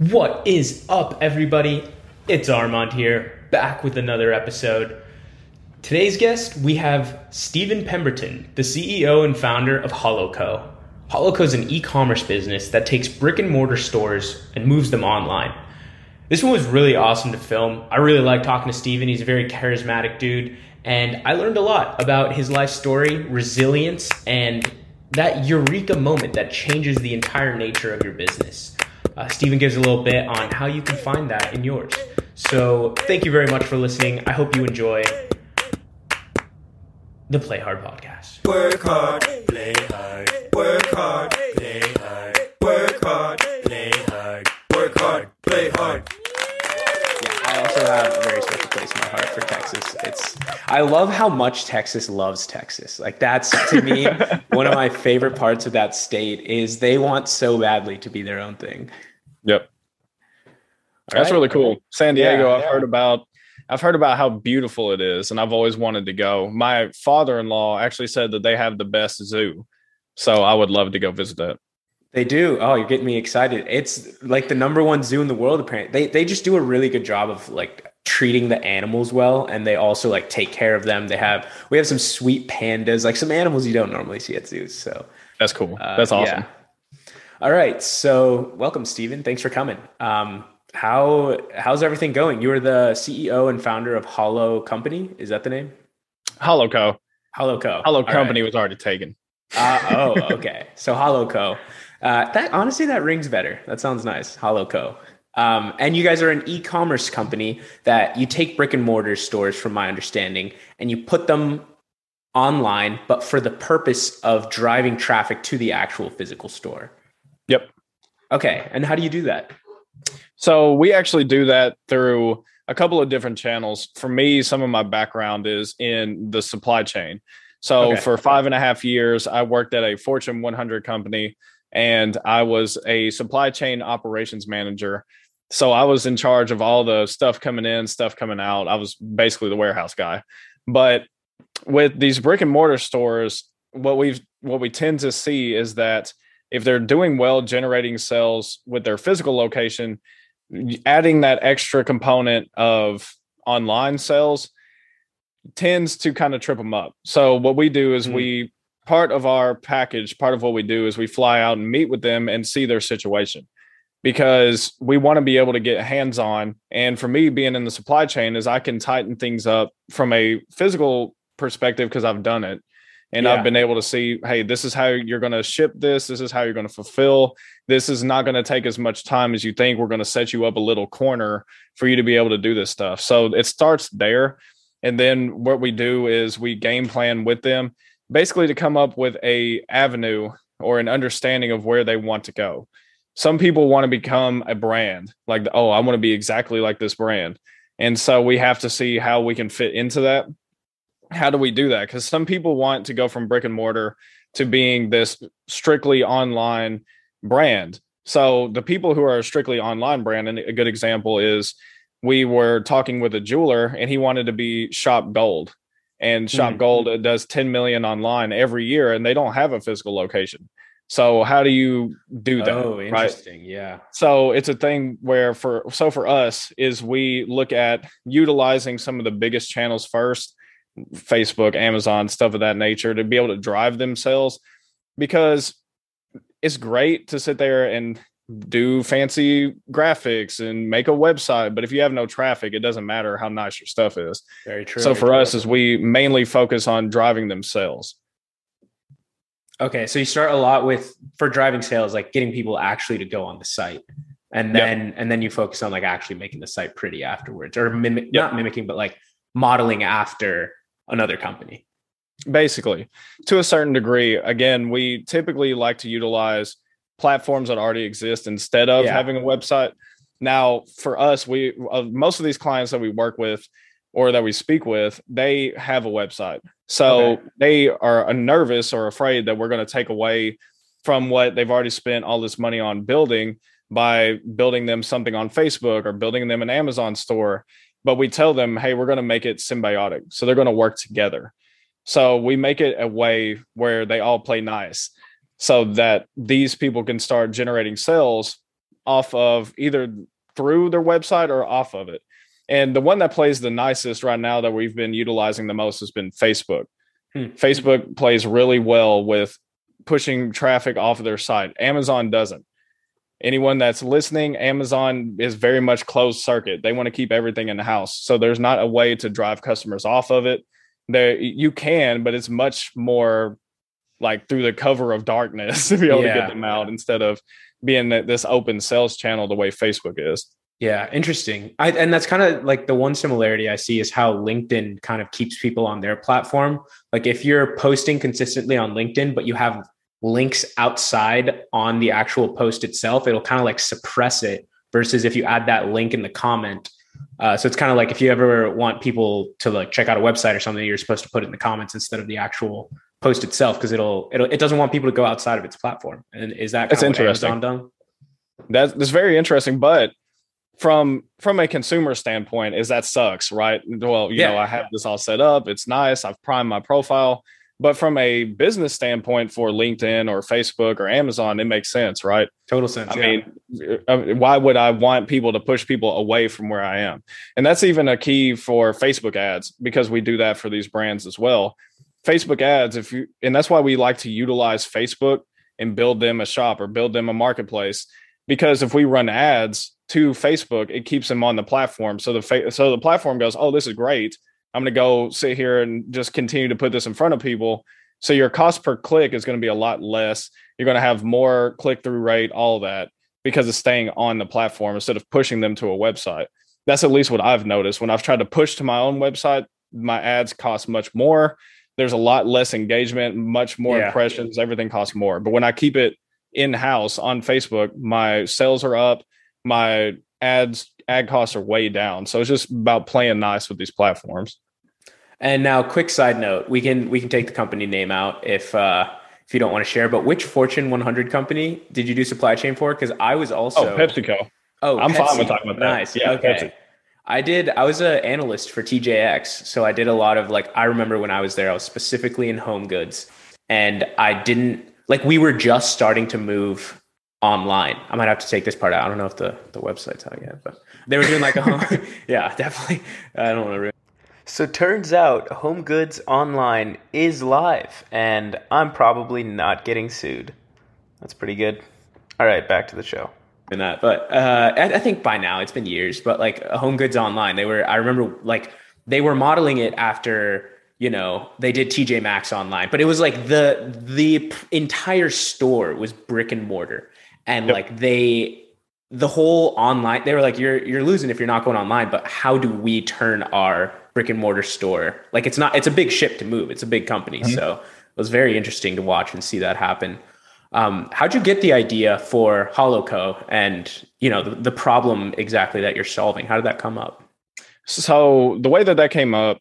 What is up, everybody? It's Armand here, back with another episode. Today's guest, we have Steven Pemberton, the CEO and founder of Hollow Co. HoloCo is an e commerce business that takes brick and mortar stores and moves them online. This one was really awesome to film. I really like talking to Steven. He's a very charismatic dude, and I learned a lot about his life story, resilience, and that eureka moment that changes the entire nature of your business. Uh, Steven gives a little bit on how you can find that in yours. So, thank you very much for listening. I hope you enjoy the Play Hard podcast. Work hard, play hard. Work hard, play hard. Work hard, play hard. Work hard, play hard. Yeah, I also have a very special place in my heart for Texas. It's I love how much Texas loves Texas. Like that's to me one of my favorite parts of that state is they want so badly to be their own thing. Yep. That's right. really cool. San Diego, Yeah, I've yeah. heard about I've heard about how beautiful it is and I've always wanted to go. My father-in-law actually said that they have the best zoo. So I would love to go visit that. They do. Oh, you're getting me excited. It's like the number one zoo in the world apparently. They they just do a really good job of like treating the animals well and they also like take care of them. They have we have some sweet pandas, like some animals you don't normally see at zoos. So That's cool. Uh, That's awesome. yeah. All right. So welcome, Steven. Thanks for coming. Um, how how's everything going? You are the CEO and founder of Hollow Company. Is that the name? Hollow Co. Hollow Co. Hollow All right. Company was already taken. Uh, oh, okay. So Hollow Co. Uh, that honestly, that rings better. That sounds nice. Hollow Co. Um, and you guys are an e-commerce company that you take brick and mortar stores, from my understanding, and you put them online, but for the purpose of driving traffic to the actual physical store. Yep. Okay. And how do you do that? So we actually do that through a couple of different channels. For me, some of my background is in the supply chain. So Okay. for five and a half years, I worked at a Fortune 100 company and I was a supply chain operations manager. So I was in charge of all the stuff coming in, stuff coming out. I was basically the warehouse guy. But with these brick and mortar stores, what we've what we tend to see is that if they're doing well generating sales with their physical location, adding that extra component of online sales tends to kind of trip them up. So what we do is Hmm. we part of our package, part of what we do is we fly out and meet with them and see their situation because we want to be able to get hands on. And for me, being in the supply chain, is I can tighten things up from a physical perspective because I've done it. And Yeah. I've been able to see, hey, this is how you're going to ship this. This is how you're going to fulfill. This is not going to take as much time as you think. We're going to set you up a little corner for you to be able to do this stuff. So it starts there. And then what we do is we game plan with them basically to come up with a avenue or an understanding of where they want to go. Some people want to become a brand, like, oh, I want to be exactly like this brand. And so we have to see how we can fit into that. How do we do that? Because some people want to go from brick and mortar to being this strictly online brand. So the people who are a strictly online brand, and a good example is we were talking with a jeweler and he wanted to be shop gold and shop Mhm. gold does 10 million online every year and they don't have a physical location so how do you do that oh, right interesting. Yeah. so it's a thing where for so for us is we look at utilizing some of the biggest channels first facebook amazon stuff of that nature to be able to drive themselves because it's great to sit there and do fancy graphics and make a website but if you have no traffic it doesn't matter how nice your stuff is Very true. so very for true. us is we mainly focus on driving them sales Okay, so you start a lot with for driving sales, like getting people actually to go on the site, and Yep. then and then you focus on like actually making the site pretty afterwards, or mimic Yep. not mimicking, but like modeling after another company. basically to a certain degree again we typically like to utilize platforms that already exist instead of Yeah. having a website now for us we uh, most of these clients that we work with or that we speak with they have a website so Okay. they are nervous or afraid that we're going to take away from what they've already spent all this money on building by building them something on facebook or building them an amazon store but we tell them hey we're going to make it symbiotic so they're going to work together so we make it a way where they all play nice so that these people can start generating sales off of either through their website or off of it. And the one that plays the nicest right now that we've been utilizing the most has been Facebook. Hmm. Facebook plays really well with pushing traffic off of their site. Amazon doesn't. Anyone that's listening, Amazon is very much closed circuit. They want to keep everything in the house. So there's not a way to drive customers off of it. There you can, but it's much more like through the cover of darkness to be able to get them out instead of being this open sales channel the way Facebook is. Yeah, interesting. I, and that's kind of like the one similarity I see is how LinkedIn kind of keeps people on their platform. Like if you're posting consistently on LinkedIn, but you have links outside on the actual post itself, it'll kind of like suppress it versus if you add that link in the comment. Uh, so it's kind of like if you ever want people to like check out a website or something, you're supposed to put it in the comments instead of the actual post itself because it'll, it'll it doesn't want people to go outside of its platform. And is that That's kind of what interesting. That's that's very interesting, but from from a consumer standpoint, is that sucks, right? Well, you Yeah. know, I have this all set up. It's nice. I've primed my profile. But from a business standpoint for LinkedIn or Facebook or Amazon, it makes sense, right? Total sense. I yeah. mean, uh, why would I want people to push people away from where I am? And that's even a key for Facebook ads because we do that for these brands as well. Facebook ads, if you, and that's why we like to utilize Facebook and build them a shop or build them a marketplace. Because if we run ads to Facebook, it keeps them on the platform. So the fa- so the platform goes, oh, this is great. I'm going to go sit here and just continue to put this in front of people. So your cost per click is going to be a lot less. You're going to have more click through rate, all that because it's staying on the platform instead of pushing them to a website. That's at least what I've noticed. When I've tried to push to my own website, my ads cost much more. There's a lot less engagement, much more Yeah. impressions, everything costs more. But when I keep it in house on Facebook, my sales are up, my ads ad costs are way down. So it's just about playing nice with these platforms. And now, quick side note: we can we can take the company name out if uh, if you don't want to share. But which Fortune 100 company did you do supply chain for? Because I was also oh, PepsiCo. Oh, I'm fine with talking about that. Nice. Yeah, okay. Pepsi. I did. I was an analyst for TJX, so I did a lot of like. I remember when I was there, I was specifically in home goods, and I didn't like. We were just starting to move online. I might have to take this part out. I don't know if the the website's out yet, but they were doing like a home. yeah, definitely. I don't want to ruin. So turns out Home Goods Online is live, and I'm probably not getting sued. That's pretty good. All right, back to the show. in that. But uh, I, I think by now it's been years. But like Home Goods Online, they were. I remember like they were modeling it after you know they did TJ Maxx online, but it was like the the entire store was brick and mortar, and Yep. like they the whole online they were like you're you're losing if you're not going online but how do we turn our brick and mortar store like it's not it's a big ship to move it's a big company so it was very interesting to watch and see that happen um, how'd you get the idea for Hollow Co and you know the, the problem exactly that you're solving? How did that come up? So the way that that came up,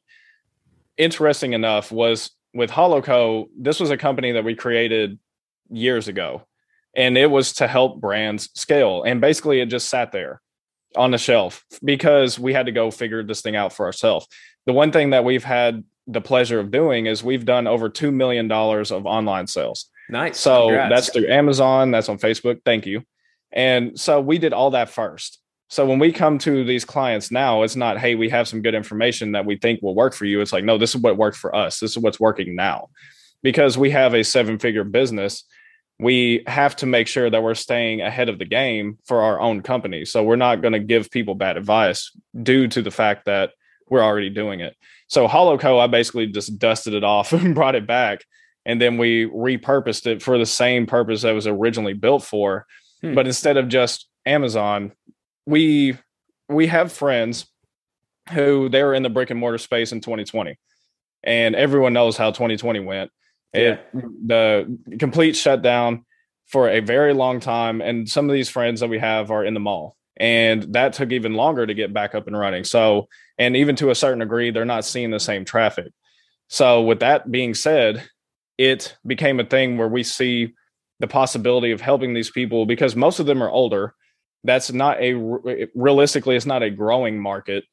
interesting enough, was with Hollow Co. This was a company that we created years ago, and it was to help brands scale. And basically, it just sat there on the shelf because we had to go figure this thing out for ourselves. The one thing that we've had the pleasure of doing is we've done over two million dollars of online sales. Nice. So Congrats. that's through Amazon, that's on Facebook. Thank you. And so we did all that first. So when we come to these clients now, it's not, hey, we have some good information that we think will work for you. It's like, no, this is what worked for us. This is what's working now. Because we have a seven figure business, we have to make sure that we're staying ahead of the game for our own company. So we're not going to give people bad advice due to the fact that we're already doing it. So Hollow Co, I basically just dusted it off and brought it back and then we repurposed it for the same purpose that it was originally built for Hmm. but instead of just amazon we we have friends who they were in the brick and mortar space in 2020 and everyone knows how 2020 went it the complete shutdown for a very long time and some of these friends that we have are in the mall and that took even longer to get back up and running. So and even to a certain degree they're not seeing the same traffic. So with that being said it became a thing where we see the possibility of helping these people because most of them are older. That's not a realistically, it's not a growing market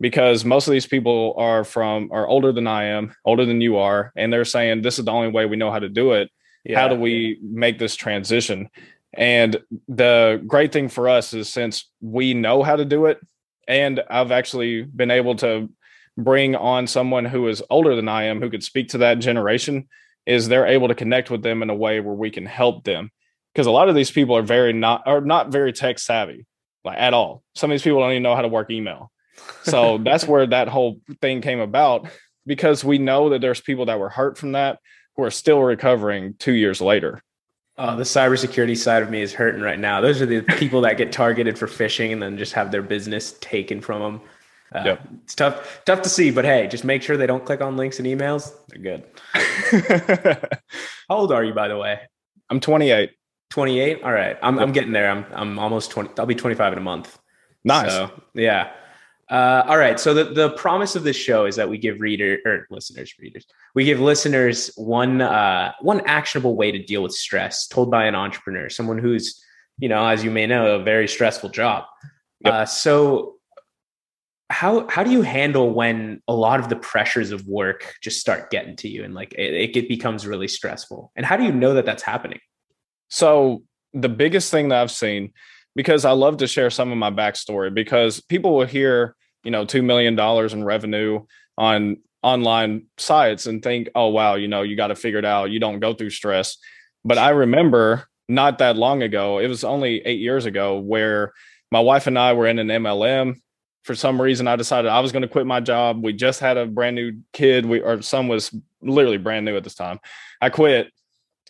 because most of these people are from are older than I am, older than you are, and they're saying this is the only way we know how to do it. Yeah. How do we make this transition? And the great thing for us is since we know how to do it, and I've actually been able to bring on someone who is older than I am who could speak to that generation, is they're able to connect with them in a way where we can help them. Because a lot of these people are very not are not very tech savvy, like at all. Some of these people don't even know how to work email. So that's where that whole thing came about because we know that there's people that were hurt from that who are still recovering two years later. Oh, the cybersecurity side of me is hurting right now. Those are the people that get targeted for phishing and then just have their business taken from them. Uh, Yep. It's tough, tough to see, but hey, just make sure they don't click on links and emails. They're good. How old are you, by the way? I'm 28. 28. All right, I'm, I'm getting there. I'm I'm almost 20. I'll be 25 in a month. Nice. So, yeah. Uh, all right. So the, the promise of this show is that we give reader or listeners, readers, we give listeners one uh, one actionable way to deal with stress told by an entrepreneur, someone who's, you know, as you may know, a very stressful job. Yep. Uh, so how how do you handle when a lot of the pressures of work just start getting to you and like it, it becomes really stressful? And how do you know that that's happening? So the biggest thing that I've seen, because I love to share some of my backstory, because people will hear, you know, two million dollars in revenue on online sites and think, oh wow, you know, you got to figure it out. You don't go through stress. But I remember not that long ago, it was only eight years ago, where my wife and I were in an MLM. For some reason, I decided I was going to quit my job. We just had a brand new kid. We our son was literally brand new at this time. I quit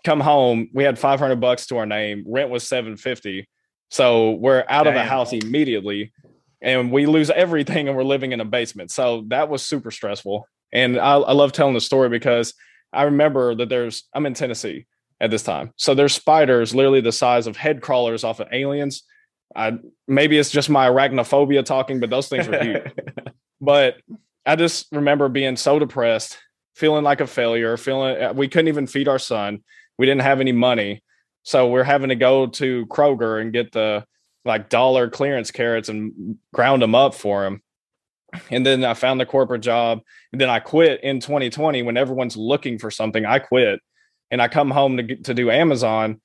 come home we had 500 bucks to our name rent was 750 so we're out of the house immediately and we lose everything and we're living in a basement. So that was super stressful. And I, I love telling the story because i remember that there's i'm in tennessee at this time. So there's spiders literally the size of head crawlers off of aliens. I, maybe it's just my arachnophobia talking but those things were huge. But I just remember being so depressed, feeling like a failure, feeling uh, we couldn't even feed our son. We didn't have any money. So we're having to go to Kroger and get the like dollar clearance carrots and ground them up for him. And then I found the corporate job. And then I quit in 2020 when everyone's looking for something. I quit and I come home to, to do Amazon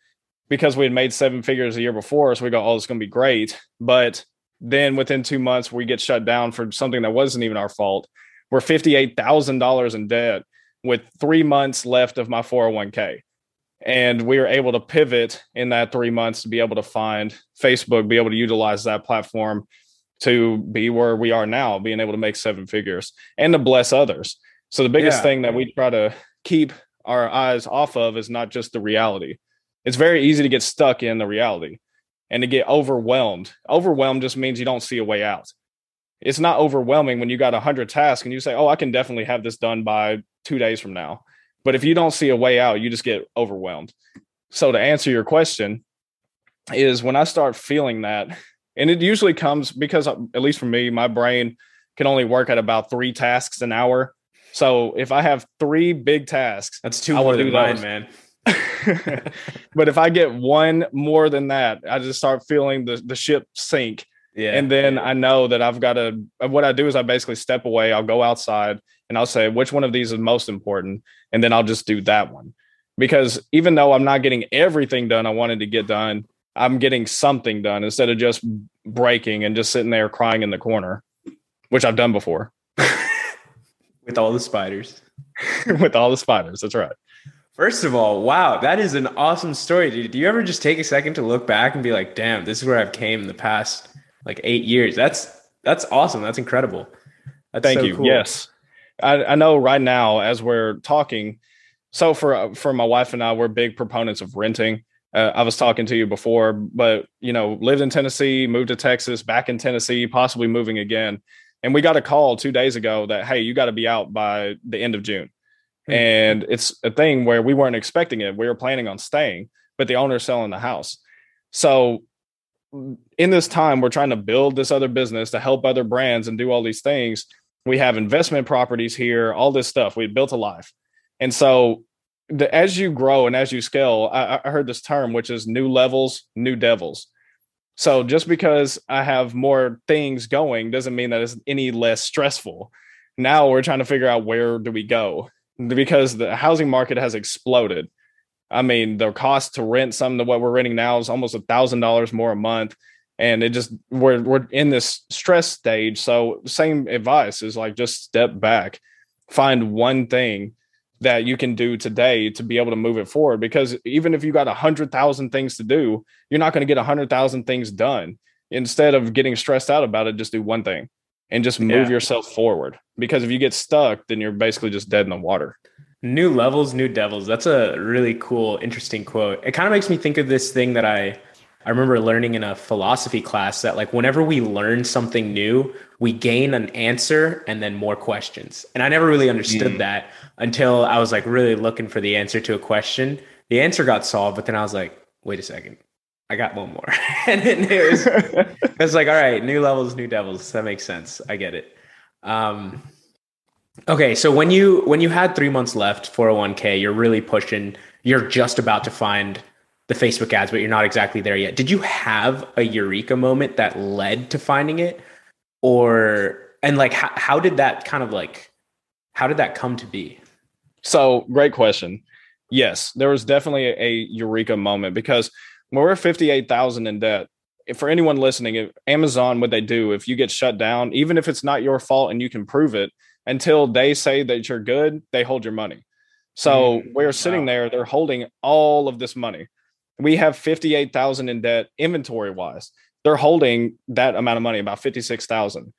because we had made seven figures a year before. So we go, oh, it's going to be great. But then within two months, we get shut down for something that wasn't even our fault. We're $58,000 in debt with three months left of my 401k. And we were able to pivot in that three months to be able to find Facebook, be able to utilize that platform to be where we are now, being able to make seven figures and to bless others. So the biggest Yeah. thing that we try to keep our eyes off of is not just the reality. It's very easy to get stuck in the reality and to get overwhelmed. Overwhelmed just means you don't see a way out. It's not overwhelming when you got 100 tasks and you say, Oh, I can definitely have this done by two days from now. But if you don't see a way out, you just get overwhelmed. So, to answer your question, is when I start feeling that, and it usually comes because, uh, at least for me, my brain can only work at about three tasks an hour. So, if I have three big tasks, That's two more than mine, those. man. but if I get one more than that, I just start feeling the, the ship sink. Yeah. And then I know that I've got to, what I do is I basically step away, I'll go outside and I'll say, which one of these is most important? And then I'll just do that one. Because even though I'm not getting everything done I wanted to get done, I'm getting something done instead of just breaking and just sitting there crying in the corner, which I've done before with all the spiders. with all the spiders. That's right. First of all, wow, that is an awesome story, dude. Do you ever just take a second to look back and be like, "Damn, this is where I've came in the past like eight years"? That's that's awesome. That's incredible. That's Thank so you. cool. Yes, I, I know. Right now, as we're talking, so for for my wife and I, we're big proponents of renting. Uh, I was talking to you before, but you know, lived in Tennessee, moved to Texas, back in Tennessee, possibly moving again. And we got a call two days ago that hey, you got to be out by the end of June. Hmm. And it's a thing where we weren't expecting it. We were planning on staying, but the owner's selling the house. So in this time, we're trying to build this other business to help other brands and do all these things. We have investment properties here, all this stuff. We built a life. And so the, as you grow and as you scale, I, I heard this term, which is new levels, new devils. So just because I have more things going doesn't mean that it's any less stressful. Now we're trying to figure out where do we go because the housing market has exploded. I mean, the cost to rent something to what we're renting now is almost a thousand dollars more a month. And it just we're we're in this stress stage. So same advice is like just step back, find one thing that you can do today to be able to move it forward. Because even if you got a hundred thousand things to do, you're not going to get a hundred thousand things done. Instead of getting stressed out about it, just do one thing and just move Yeah. yourself forward. Because if you get stuck, then you're basically just dead in the water. New levels, new devils. That's a really cool, interesting quote. It kind of makes me think of this thing that I I remember learning in a philosophy class that like whenever we learn something new, we gain an answer and then more questions. And I never really understood Mm. that until I was like really looking for the answer to a question. The answer got solved, but then I was like, wait a second. I got one more. and then it was it was like, all right, new levels, new devils. That makes sense. I get it. Um, okay, so when you when you had three months left, 401k, you're really pushing. You're just about to find the Facebook ads, but you're not exactly there yet. Did you have a eureka moment that led to finding it, or and like how, how did that kind of like how did that come to be? So, great question. Yes, there was definitely a, a eureka moment because when we're 58,000 in debt, if for anyone listening, if Amazon, what they do, if you get shut down, even if it's not your fault and you can prove it, until they say that you're good, they hold your money. So Mm, we're sitting wow. there, they're holding all of this money. We have 58,000 in debt inventory wise. They're holding that amount of money, about 56,000.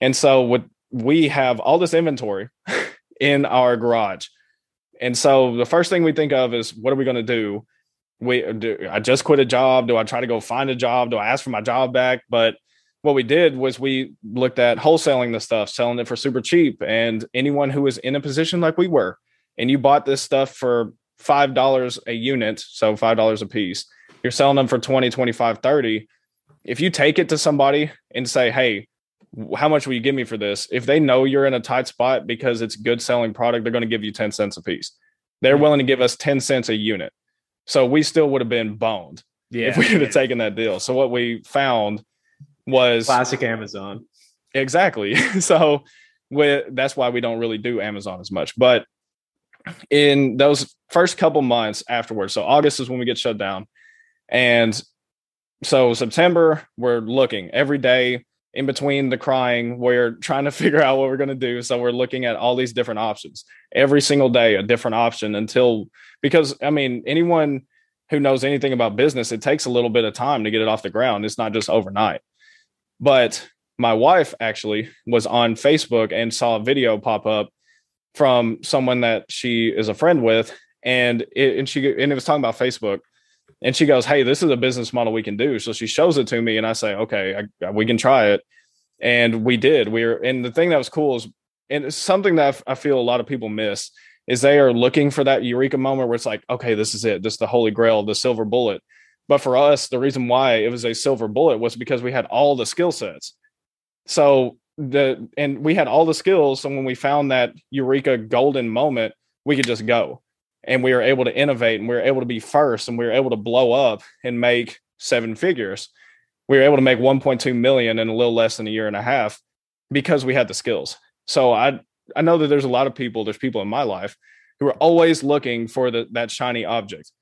And so what we have all this inventory in our garage. And so the first thing we think of is what are we going to do? We do I just quit a job? Do I try to go find a job? Do I ask for my job back? But what we did was we looked at wholesaling the stuff, selling it for super cheap. And anyone who was in a position like we were, and you bought this stuff for five dollars a unit, so five dollars a piece, you're selling them for 20, 25, 30. If you take it to somebody and say, Hey, how much will you give me for this? If they know you're in a tight spot because it's good selling product, they're going to give you 10 cents a piece. They're Hmm. willing to give us 10 cents a unit. So we still would have been boned if we would have taken that deal. So what we found was classic Amazon. exactly. so we, that's why we don't really do Amazon as much. But in those first couple months afterwards, so August is when we get shut down. And so September, we're looking every day in between the crying, we're trying to figure out what we're going to do. So we're looking at all these different options every single day, a different option until, because I mean, anyone who knows anything about business, it takes a little bit of time to get it off the ground. It's not just overnight. But my wife actually was on Facebook and saw a video pop up from someone that she is a friend with. And it, and she, and it was talking about Facebook and she goes, Hey, this is a business model we can do. So she shows it to me, and I say, Okay, I, we can try it. And we did. We are, and the thing that was cool is, and it's something that I feel a lot of people miss is they are looking for that eureka moment where it's like, okay, this is it. This is the holy grail, the silver bullet. But for us, the reason why it was a silver bullet was because we had all the skill sets. So the, and we had all the skills. So when we found that eureka golden moment, we could just go and we were able to innovate and we were able to be first and we were able to blow up and make seven figures. We were able to make 1.2 million in a little less than a year and a half because we had the skills. So I I know that there's a lot of people, there's people in my life who are always looking for the, that shiny object.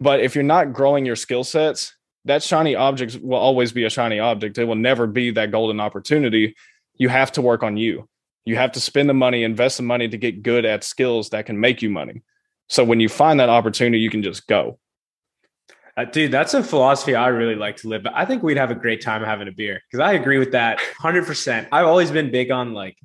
But if you're not growing your skill sets, that shiny object will always be a shiny object. It will never be that golden opportunity. You have to work on you. You have to spend the money, invest the money to get good at skills that can make you money. So when you find that opportunity, you can just go. Uh, dude, that's a philosophy I really like to live. But I think we'd have a great time having a beer because I agree with that 100%. I've always been big on like,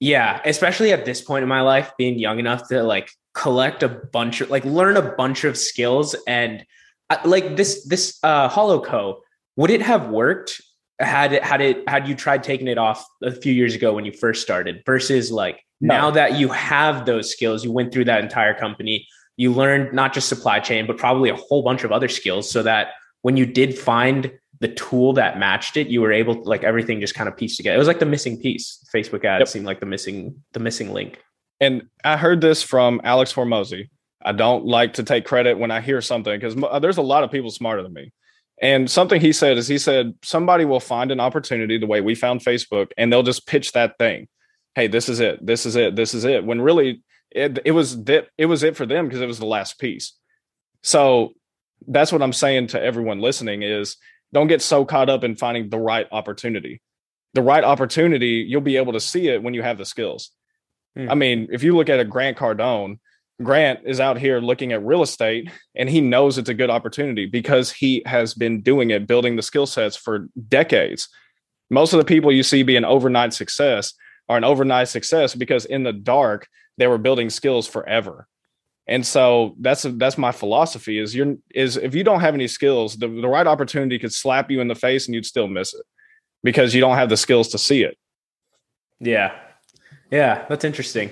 yeah, especially at this point in my life, being young enough to like collect a bunch of like learn a bunch of skills and uh, like this this uh Hollow Co, would it have worked had it had it had you tried taking it off a few years ago when you first started versus like No. now that you have those skills, you went through that entire company, you learned not just supply chain, but probably a whole bunch of other skills so that when you did find the tool that matched it, you were able to like everything just kind of pieced together. It was like the missing piece. Facebook ads Yep. seemed like the missing the missing link. and I heard this from Alex Hormozi. I don't like to take credit when I hear something because uh, there's a lot of people smarter than me. And something he said is he said somebody will find an opportunity the way we found Facebook and they'll just pitch that thing. Hey, this is it. This is it. This is it. When really it, it was that it was it for them because it was the last piece. So that's what I'm saying to everyone listening is don't get so caught up in finding the right opportunity. The right opportunity, you'll be able to see it when you have the skills. Hmm. I mean, if you look at a Grant Cardone, Grant is out here looking at real estate and he knows it's a good opportunity because he has been doing it, building the skill sets for decades. Most of the people you see being overnight success are an overnight success because in the dark, they were building skills forever. And so that's that's my philosophy is you're is if you don't have any skills, the, the right opportunity could slap you in the face and you'd still miss it because you don't have the skills to see it. Yeah. Yeah, that's interesting.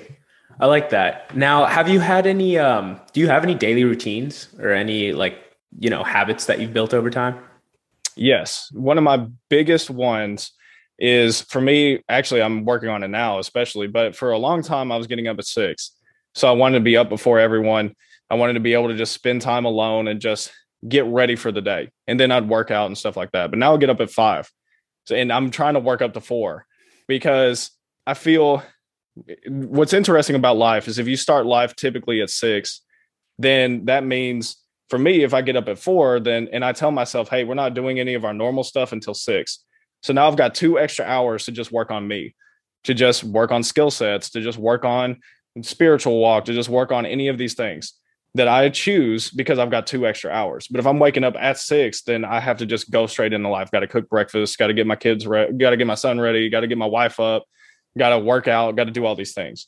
I like that. Now, have you had any um do you have any daily routines or any like, you know, habits that you've built over time? Yes. One of my biggest ones is for me, actually, I'm working on it now, especially, but for a long time, I was getting up at six. So I wanted to be up before everyone. I wanted to be able to just spend time alone and just get ready for the day. And then I'd work out and stuff like that. But now I get up at five. So, and I'm trying to work up to four because I feel what's interesting about life is if you start life typically at six, then that means for me, if I get up at four, then and I tell myself, hey, we're not doing any of our normal stuff until six. So now I've got two extra hours to just work on me, to just work on skill sets, to just work on spiritual walk, to just work on any of these things that I choose because I've got two extra hours. But if I'm waking up at six, then I have to just go straight into life. Got to cook breakfast, got to get my kids ready, got to get my son ready, got to get my wife up, got to work out, got to do all these things.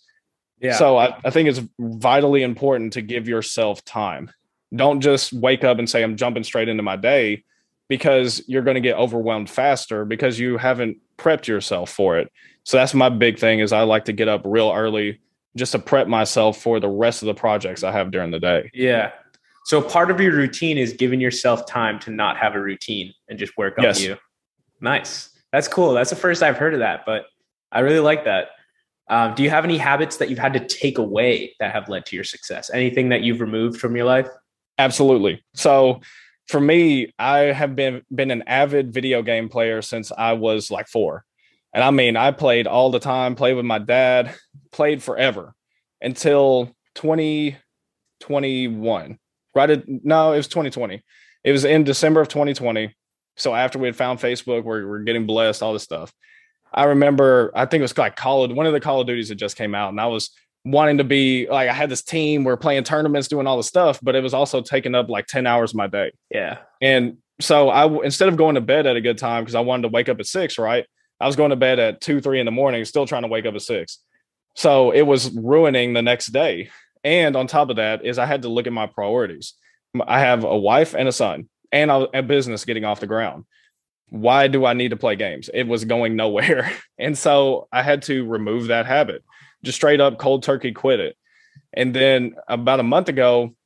Yeah. So I, I think it's vitally important to give yourself time. Don't just wake up and say, I'm jumping straight into my day because you're going to get overwhelmed faster because you haven't prepped yourself for it. So that's my big thing is I like to get up real early just to prep myself for the rest of the projects I have during the day. Yeah. So part of your routine is giving yourself time to not have a routine and just work on Yes. you. Nice. That's cool. That's the first I've heard of that, but I really like that. Um, do you have any habits that you've had to take away that have led to your success? Anything that you've removed from your life? Absolutely. So for me, I have been been an avid video game player since I was like 4. And I mean, I played all the time, played with my dad, played forever until 2021. Right at, no, it was 2020. It was in December of 2020. So after we had found Facebook, we're, we're getting blessed, all this stuff. I remember, I think it was like Call of one of the Call of Duties that just came out, and I was wanting to be like I had this team, we're playing tournaments, doing all the stuff, but it was also taking up like 10 hours of my day. Yeah. And so I instead of going to bed at a good time because I wanted to wake up at six, right? I was going to bed at two, three in the morning, still trying to wake up at six. So it was ruining the next day. And on top of that, is I had to look at my priorities. I have a wife and a son, and a business getting off the ground. Why do I need to play games? It was going nowhere. And so I had to remove that habit, just straight up cold turkey quit it. And then about a month ago,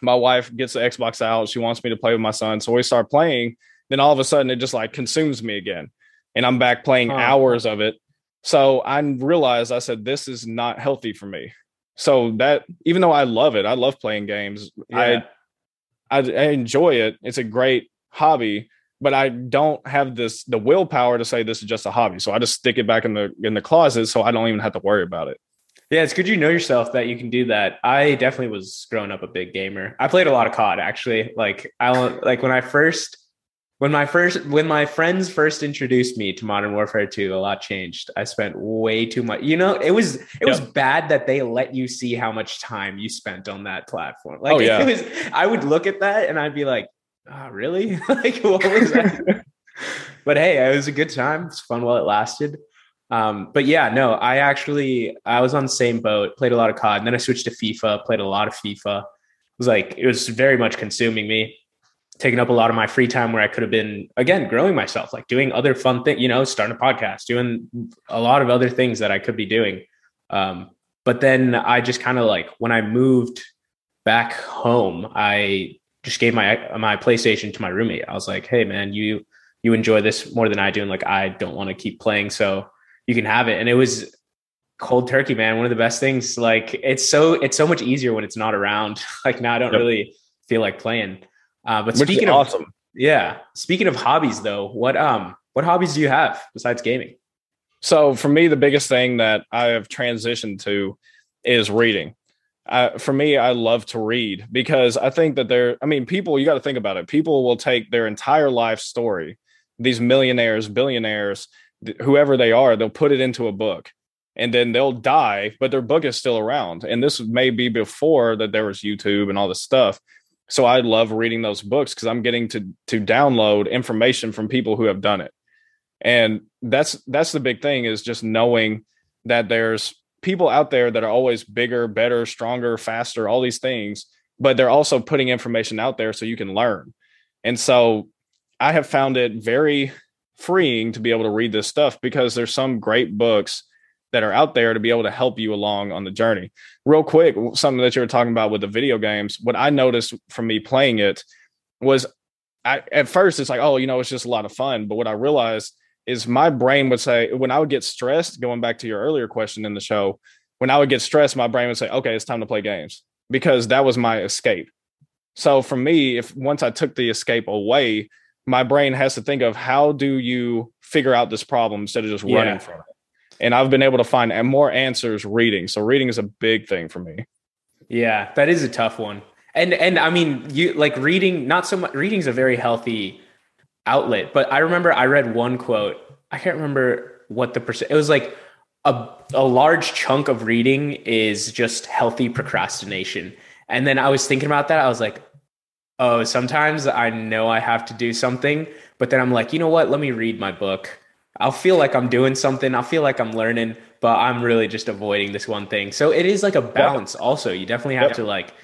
my wife gets the Xbox out. She wants me to play with my son. So we start playing. Then all of a sudden, it just like consumes me again. And I'm back playing Huh. hours of it. So I realized I said, this is not healthy for me. So that even though I love it, I love playing games. Yeah. I, I I enjoy it. It's a great hobby, but I don't have this the willpower to say this is just a hobby. So I just stick it back in the in the closet so I don't even have to worry about it. Yeah, it's good you know yourself that you can do that. I definitely was growing up a big gamer. I played a lot of COD actually. Like I like when I first when my first when my friends first introduced me to Modern Warfare 2, a lot changed. I spent way too much. You know, it was it was bad that they let you see how much time you spent on that platform. Like Oh, yeah. it was I would look at that and I'd be like, oh, really? like what was that? but hey, it was a good time. It's fun while it lasted. Um, but yeah, no, I actually I was on the same boat, played a lot of COD, and then I switched to FIFA, played a lot of FIFA. It was like it was very much consuming me, taking up a lot of my free time where I could have been again growing myself, like doing other fun things, you know, starting a podcast, doing a lot of other things that I could be doing. Um, but then I just kind of like when I moved back home, I just gave my my PlayStation to my roommate. I was like, "Hey, man, you you enjoy this more than I do, and like I don't want to keep playing, so you can have it." And it was cold turkey, man. One of the best things. Like it's so it's so much easier when it's not around. like now I don't Yep. really feel like playing. Uh, but Which speaking of awesome. yeah, speaking of hobbies though, what um what hobbies do you have besides gaming? So for me, the biggest thing that I have transitioned to is reading. Uh, for me, I love to read because I think that there, I mean, people, you got to think about it. People will take their entire life story, these millionaires, billionaires, th- whoever they are, they'll put it into a book and then they'll die, but their book is still around. And this may be before that there was YouTube and all this stuff. So I love reading those books because I'm getting to to download information from people who have done it. And that's that's the big thing is just knowing that there's people out there that are always bigger, better, stronger, faster, all these things, but they're also putting information out there so you can learn. And so I have found it very freeing to be able to read this stuff because there's some great books that are out there to be able to help you along on the journey. Real quick, something that you were talking about with the video games, what I noticed from me playing it was I at first it's like, oh, you know, it's just a lot of fun. But what I realized is my brain would say when I would get stressed, going back to your earlier question in the show, when I would get stressed, my brain would say, okay, it's time to play games because that was my escape. So for me, if once I took the escape away, my brain has to think of how do you figure out this problem instead of just Yeah. running from it. And I've been able to find more answers reading. So reading is a big thing for me. Yeah, that is a tough one. And and I mean, you like reading not so much reading's a very healthy outlet, but I remember I read one quote. I can't remember what the percent it was like a a large chunk of reading is just healthy procrastination. And then I was thinking about that. I was like, oh, sometimes I know I have to do something, but then I'm like, you know what? Let me read my book. I'll feel like I'm doing something. I'll feel like I'm learning, but I'm really just avoiding this one thing. So it is like a balance also. You definitely have Yep. to like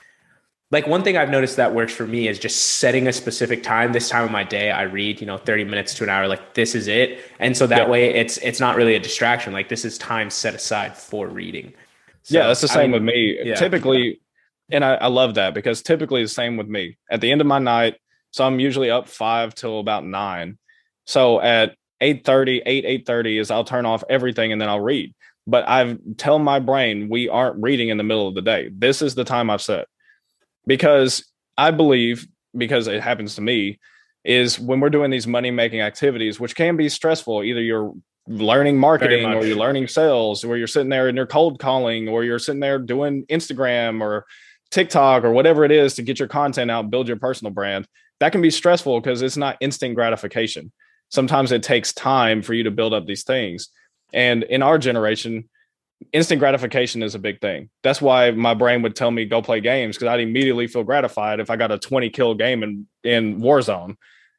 like one thing I've noticed that works for me is just setting a specific time. This time of my day, I read, you know, 30 minutes to an hour. Like this is it. And so that Yep. way it's it's not really a distraction. Like this is time set aside for reading. So, yeah, that's the I same mean, with me. yeah. Typically, and I, I love that because typically the same with me. At the end of my night, so I'm usually up five till about nine. So at 8:30, 8, 8:30 is I'll turn off everything and then I'll read. But I've tell my brain we aren't reading in the middle of the day. This is the time I've set. Because I believe, because it happens to me, is when we're doing these money making activities, which can be stressful, either you're learning marketing or you're learning sales, or you're sitting there and you're cold calling, or you're sitting there doing Instagram or TikTok or whatever it is to get your content out, build your personal brand. That can be stressful because it's not instant gratification. Sometimes it takes time for you to build up these things. And in our generation, instant gratification is a big thing. That's why my brain would tell me go play games because I'd immediately feel gratified if I got a 20 kill game in in Warzone.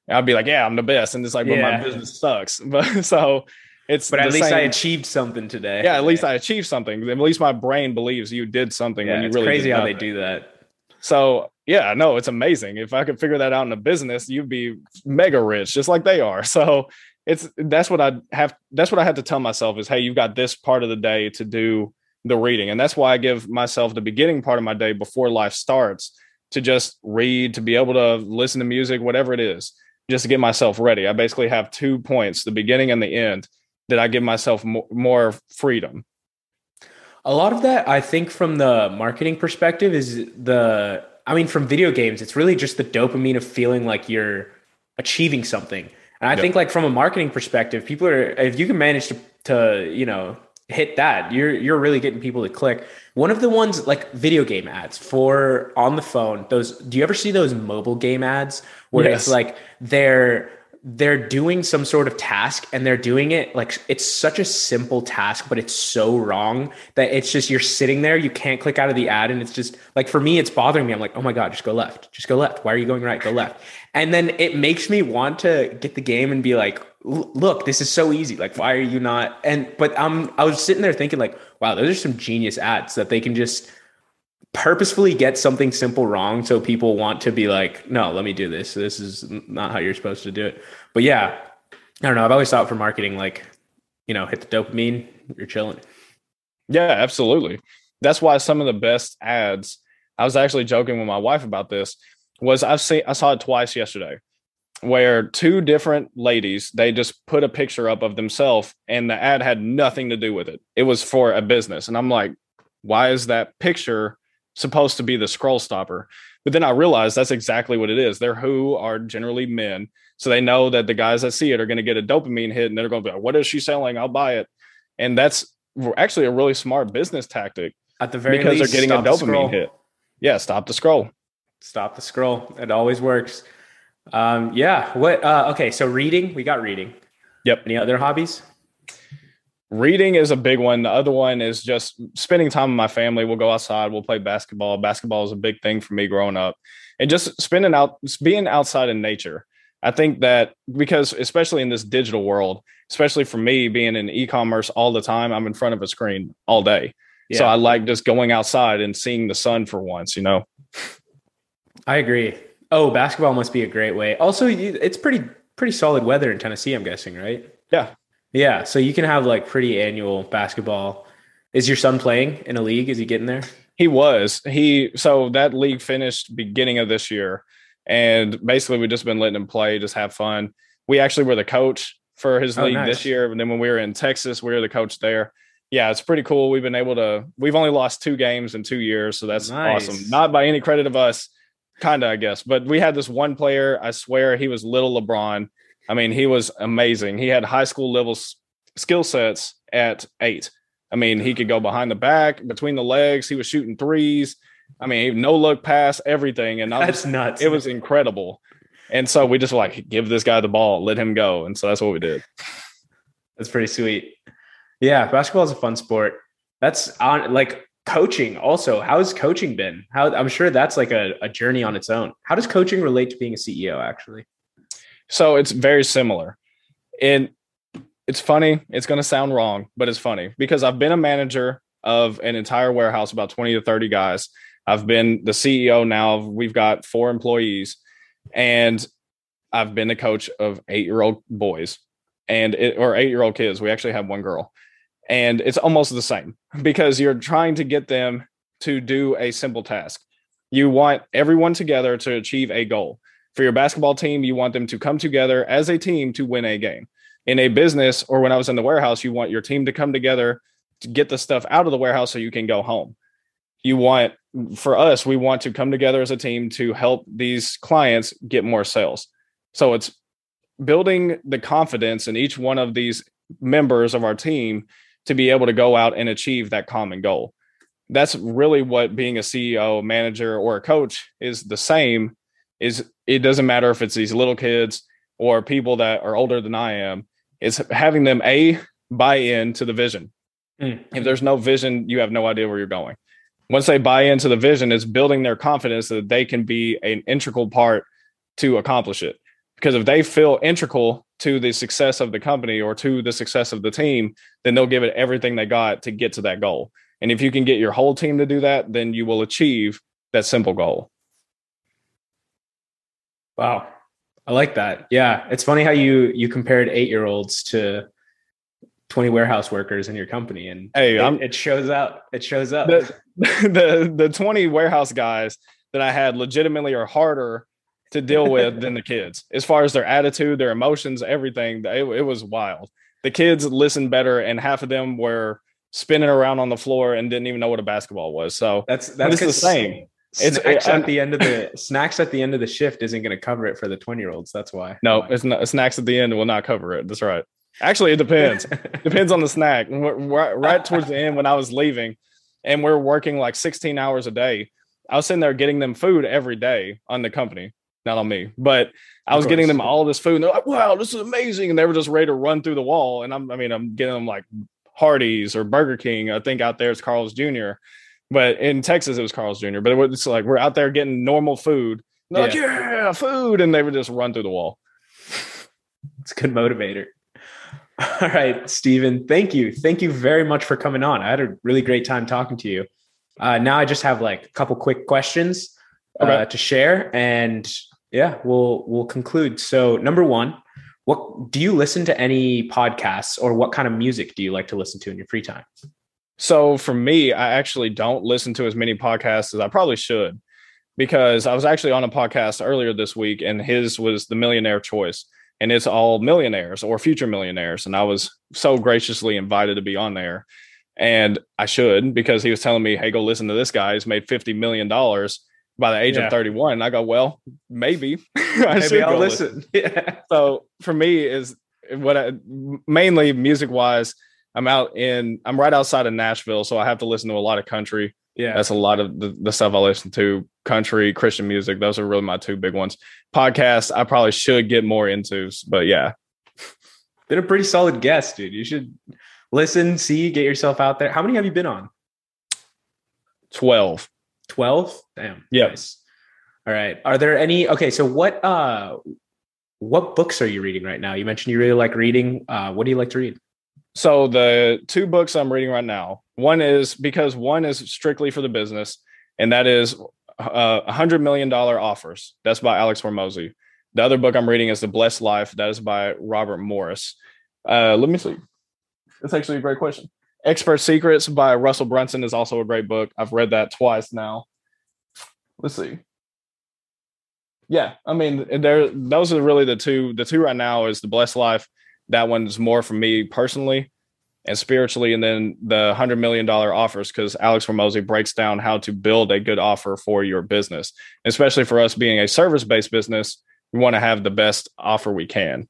I'd be like, yeah, I'm the best. And it's like, but my business sucks. But so it's But at least I achieved something today. yeah, at least I achieved something. At least my brain believes you did something Yeah, when you it's really crazy how they do that. So yeah, no, it's amazing. If I could figure that out in a business, you'd be mega rich, just like they are. So it's that's what I have. That's what I had to tell myself is, hey, you've got this part of the day to do the reading, and that's why I give myself the beginning part of my day before life starts to just read, to be able to listen to music, whatever it is, just to get myself ready. I basically have two points: the beginning and the end. That I give myself more, more freedom. A lot of that, I think, from the marketing perspective, is the. I mean, from video games, it's really just the dopamine of feeling like you're achieving something. And I Yeah. think, like from a marketing perspective, people are if you can manage to to you know hit that, you're you're really getting people to click. One of the ones like video game ads for on the phone. Those do you ever see those mobile game ads where Yes. it's like they're they're doing some sort of task and they're doing it like it's such a simple task but it's so wrong that it's just you're sitting there you can't click out of the ad and it's just like for me it's bothering me. I'm like oh my god just go left just go left. Why are you going right? Go left. And then it makes me want to get the game and be like look this is so easy. Like why are you not? And but i'm i was sitting there thinking like wow those are some genius ads that they can just purposefully get something simple wrong so people want to be like no let me do this this is not how you're supposed to do it but yeah i don't know i've always thought for marketing like you know hit the dopamine you're chilling Yeah, absolutely. That's why some of the best ads. I was actually joking with my wife about this. Was I've seen I saw it twice yesterday, where two different ladies they just put a picture up of themselves, and the ad had nothing to do with it. It was for a business, and I'm like, why is that picture supposed to be the scroll stopper? But then I realized that's exactly what it is. They're who are generally men, so they know that the guys that see it are going to get a dopamine hit, and they're going to be like, "What is she selling? I'll buy it." And that's actually a really smart business tactic At the very because least, they're getting a stop the scroll. dopamine hit. Yeah, stop the scroll. Stop the scroll. It always works. Um, yeah. What? Uh, okay. So reading. We got reading. Yep. Any other hobbies? Reading is a big one. The other one is just spending time with my family. We'll go outside. We'll play basketball. Basketball is a big thing for me growing up, and just spending out, being outside in nature. I think that because especially in this digital world, especially for me being in e-commerce all the time, I'm in front of a screen all day. So I like just going outside and seeing the sun for once. You know. I agree. Oh, basketball must be a great way. Also, it's pretty pretty solid weather in Tennessee. I'm guessing, right? Yeah. Yeah. So you can have like pretty annual basketball. Is your son playing in a league? Is he getting there? He was. He so that league finished beginning of this year. And basically we've just been letting him play, just have fun. We actually were the coach for his Oh, league nice. this year. And then when we were in Texas, we were the coach there. Yeah, it's pretty cool. We've been able to we've only lost two games in two years, so that's Nice. awesome. Not by any credit of us, kinda, I guess. But we had this one player, I swear he was little LeBron. I mean, he was amazing. He had high school level skill sets at eight. I mean, he could go behind the back, between the legs. He was shooting threes. I mean, no look pass, everything. And I was, That's nuts. it was incredible. And so we just like, give this guy the ball, let him go. And so that's what we did. That's pretty sweet. Yeah, basketball is a fun sport. That's on like coaching also. How's coaching been? How I'm sure that's like a, a journey on its own. How does coaching relate to being a CEO actually? So it's very similar. And it's funny. It's going to sound wrong, but it's funny because I've been a manager of an entire warehouse, about 20 to 30 guys. I've been the CEO now. We've got four employees, and I've been the coach of eight year old boys and it, or eight year old kids. We actually have one girl, and it's almost the same because you're trying to get them to do a simple task. You want everyone together to achieve a goal for your basketball team, you want them to come together as a team to win a game. In a business or when I was in the warehouse, you want your team to come together to get the stuff out of the warehouse so you can go home. You want, for us, we want to come together as a team to help these clients get more sales. So it's building the confidence in each one of these members of our team to be able to go out and achieve that common goal. That's really what being a CEO, manager, or a coach is the same is it doesn't matter if it's these little kids or people that are older than I am. It's having them a buy in to the vision. Mm. If there's no vision, you have no idea where you're going. Once they buy into the vision, it's building their confidence that they can be an integral part to accomplish it. Because if they feel integral to the success of the company or to the success of the team, then they'll give it everything they got to get to that goal. And if you can get your whole team to do that, then you will achieve that simple goal. Wow. I like that. Yeah. It's funny how you you compared eight year olds to 20 warehouse workers in your company and Hey, it, it shows up. It shows up. the, the the 20 warehouse guys that I had legitimately are harder to deal with than the kids as far as their attitude, their emotions, everything. It, it was wild. The kids listened better, and half of them were spinning around on the floor and didn't even know what a basketball was. So that's that's the same. It's- Snacks it- at the end of the snacks at the end of the shift isn't going to cover it for the 20 year olds. That's why. No, it's not snacks at the end will not cover it. That's right. Actually, it depends. depends on the snack. We're- Right towards the end, when I was leaving, and we're working like 16 hours a day, I was sitting there getting them food every day on the company, not on me, but I was getting them all this food. And they're like, "Wow, this is amazing!" And they were just ready to run through the wall. And I'm, I mean, I'm getting them like Hardee's or Burger King. I think out there it's Carl's Jr., but in Texas it was Carl's Jr. But it was like we're out there getting normal food. They're like, yeah, food, and they would just run through the wall. It's a good motivator. All right, Steven, thank you. Thank you very much for coming on. I had a really great time talking to you. Uh, now I just have like a couple quick questions uh, Okay. to share, and yeah, we'll we'll conclude. So, number one, what do you listen to any podcasts, or what kind of music do you like to listen to in your free time? So for me, I actually don't listen to as many podcasts as I probably should because I was actually on a podcast earlier this week and his was the millionaire choice and it's all millionaires or future millionaires. And I was so graciously invited to be on there. And I should because he was telling me, hey, go listen to this guy. He's made $50 million by the age Yeah. of 31. And I go, well, maybe. I Maybe I'll go listen. Yeah. so for me is what I, mainly music wise i'm out in i'm right outside of nashville so i have to listen to a lot of country Yeah. That's a lot of the, the stuff I listen to. Country, Christian music. Those are really my two big ones. Podcasts, I probably should get more into, but yeah. been a pretty solid guest, dude. You should listen, see, get yourself out there. How many have you been on? 12. 12? Damn. Yeah. Nice. All right. Are there any okay, so what uh what books are you reading right now? You mentioned you really like reading. Uh what do you like to read? So the two books I'm reading right now, one is because one is strictly for the business, and that is uh, a hundred million dollar offers. That's by Alex Hormozi. The other book I'm reading is The Blessed Life. That is by Robert Morris. Uh, let me see. That's actually a great question. Expert Secrets by Russell Brunson is also a great book. I've read that twice now. Let's see. Yeah, I mean, there. Those are really the two. The two right now is The Blessed Life. That one's more for me personally and spiritually, and then the hundred million dollar offers because Alex Hormozi breaks down how to build a good offer for your business, especially for us being a service based business. We want to have the best offer we can.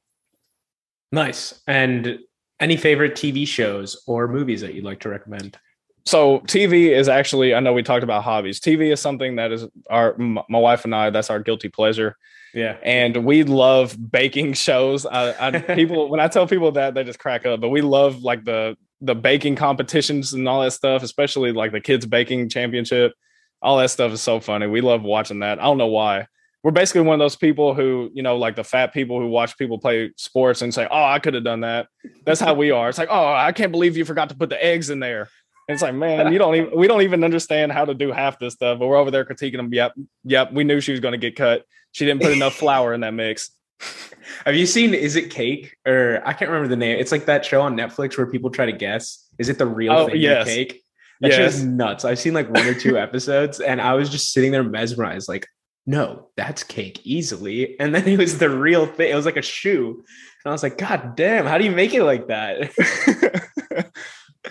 Nice. And any favorite TV shows or movies that you'd like to recommend? So TV is actually I know we talked about hobbies. TV is something that is our my wife and I that's our guilty pleasure. Yeah. and we love baking shows. I, I people when I tell people that they just crack up, but we love like the the baking competitions and all that stuff, especially like the kids baking championship. All that stuff is so funny. We love watching that. I don't know why. We're basically one of those people who, you know, like the fat people who watch people play sports and say, "Oh, I could have done that." That's how we are. It's like, "Oh, I can't believe you forgot to put the eggs in there." It's like, man, you don't even we don't even understand how to do half this stuff, but we're over there critiquing them. Yep, yep, we knew she was going to get cut. She didn't put enough flour in that mix. Have you seen Is It Cake? Or I can't remember the name. It's like that show on Netflix where people try to guess. Is it the real Oh, thing yes. cake? That show's Yes. nuts. I've seen like one or two episodes and I was just sitting there mesmerized, like, no, that's cake easily. And then it was the real thing. It was like a shoe. And I was like, God damn, how do you make it like that?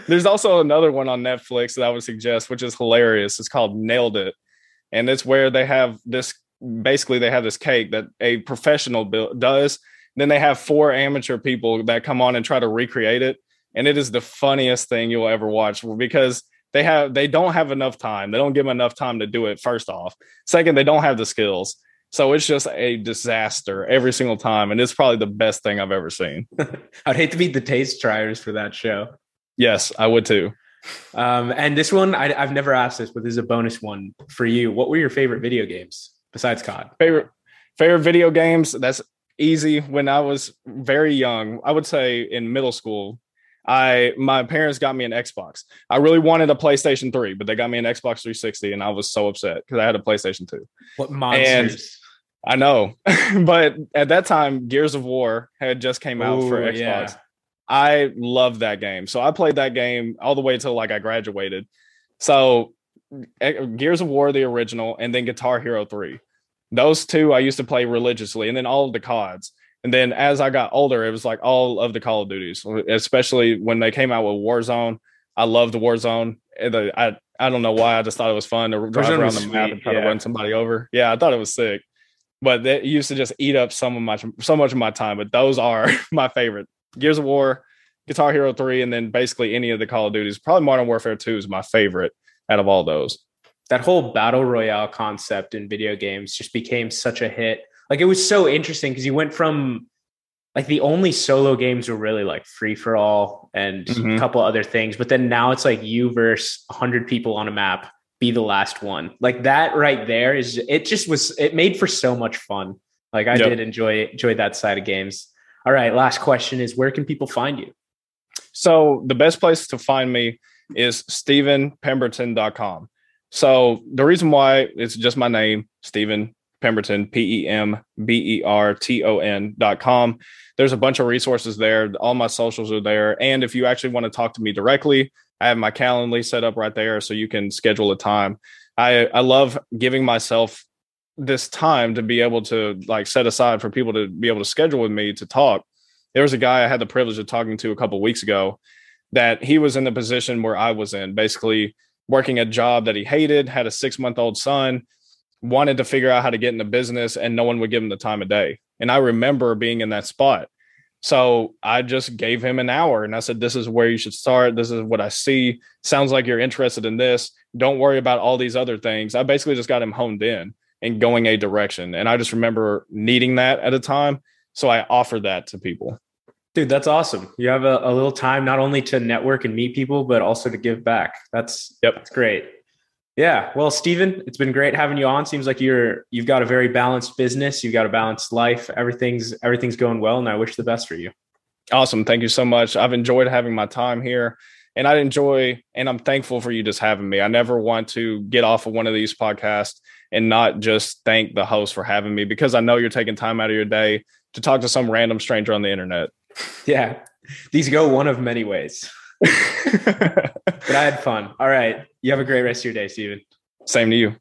There's also another one on Netflix that I would suggest, which is hilarious. It's called Nailed It. And it's where they have this basically they have this cake that a professional build, does. Then they have four amateur people that come on and try to recreate it. And it is the funniest thing you'll ever watch because they have they don't have enough time. They don't give them enough time to do it, first off. Second, they don't have the skills. So it's just a disaster every single time. And it's probably the best thing I've ever seen. I'd hate to be the taste triers for that show. Yes, I would too. Um, and this one, I, I've never asked this, but this is a bonus one for you. What were your favorite video games besides COD? favorite favorite video games that's easy when i was very young i would say in middle school i my parents got me an xbox i really wanted a playstation 3 but they got me an xbox 360 and i was so upset because i had a playstation 2 What monsters? i know but at that time gears of war had just came out for xbox yeah. I love that game. So I played that game all the way till like I graduated. So eh, Gears of War, the original, and then Guitar Hero 3. Those two I used to play religiously, and then all of the CODs. And then as I got older, it was like all of the Call of Duties, especially when they came out with Warzone. I loved Warzone. I I don't know why. I just thought it was fun to drive Warzone around the map and try yeah. to run somebody over. Yeah, I thought it was sick. But that used to just eat up some of my so much of my time. But those are my favorite. Gears of War, Guitar Hero 3, and then basically any of the Call of Duties. Probably Modern Warfare 2 is my favorite out of all those. that whole battle royale concept in video games just became such a hit. Like it was so interesting because you went from like the only solo games were really like free for all and Mhm. a couple other things, but then now it's like you versus 100 people on a map, be the last one. Like that right there is it just was it made for so much fun. Like I Yep. did enjoy enjoy that side of games. All right, last question is where can people find you? So the best place to find me is stevenpemberton.com. So the reason why it's just my name, Steven Pemberton, P E M B E R T O N dot com. There's a bunch of resources there. All my socials are there. And if you actually want to talk to me directly, I have my Calendly set up right there so you can schedule a time. I, I love giving myself this time to be able to like set aside for people to be able to schedule with me to talk. There was a guy I had the privilege of talking to a couple weeks ago that he was in the position where I was in, basically working a job that he hated, had a six month old son, wanted to figure out how to get into business, and no one would give him the time of day. And I remember being in that spot. So I just gave him an hour and I said, This is where you should start. This is what I see. Sounds like you're interested in this. Don't worry about all these other things. I basically just got him honed in and going a direction. And I just remember needing that at a time. So I offered that to people. Dude, that's awesome. You have a, a little time not only to network and meet people, but also to give back. That's Yep. that's great. Yeah. Well, Steven, it's been great having you on. Seems like you're you've got a very balanced business. You've got a balanced life. Everything's everything's going well, and I wish the best for you. Awesome. Thank you so much. I've enjoyed having my time here and I enjoy and I'm thankful for you just having me. I never want to get off of one of these podcasts and not just thank the host for having me because I know you're taking time out of your day to talk to some random stranger on the internet. Yeah. These go one of many ways. But I had fun. All right. You have a great rest of your day, Steven. Same to you.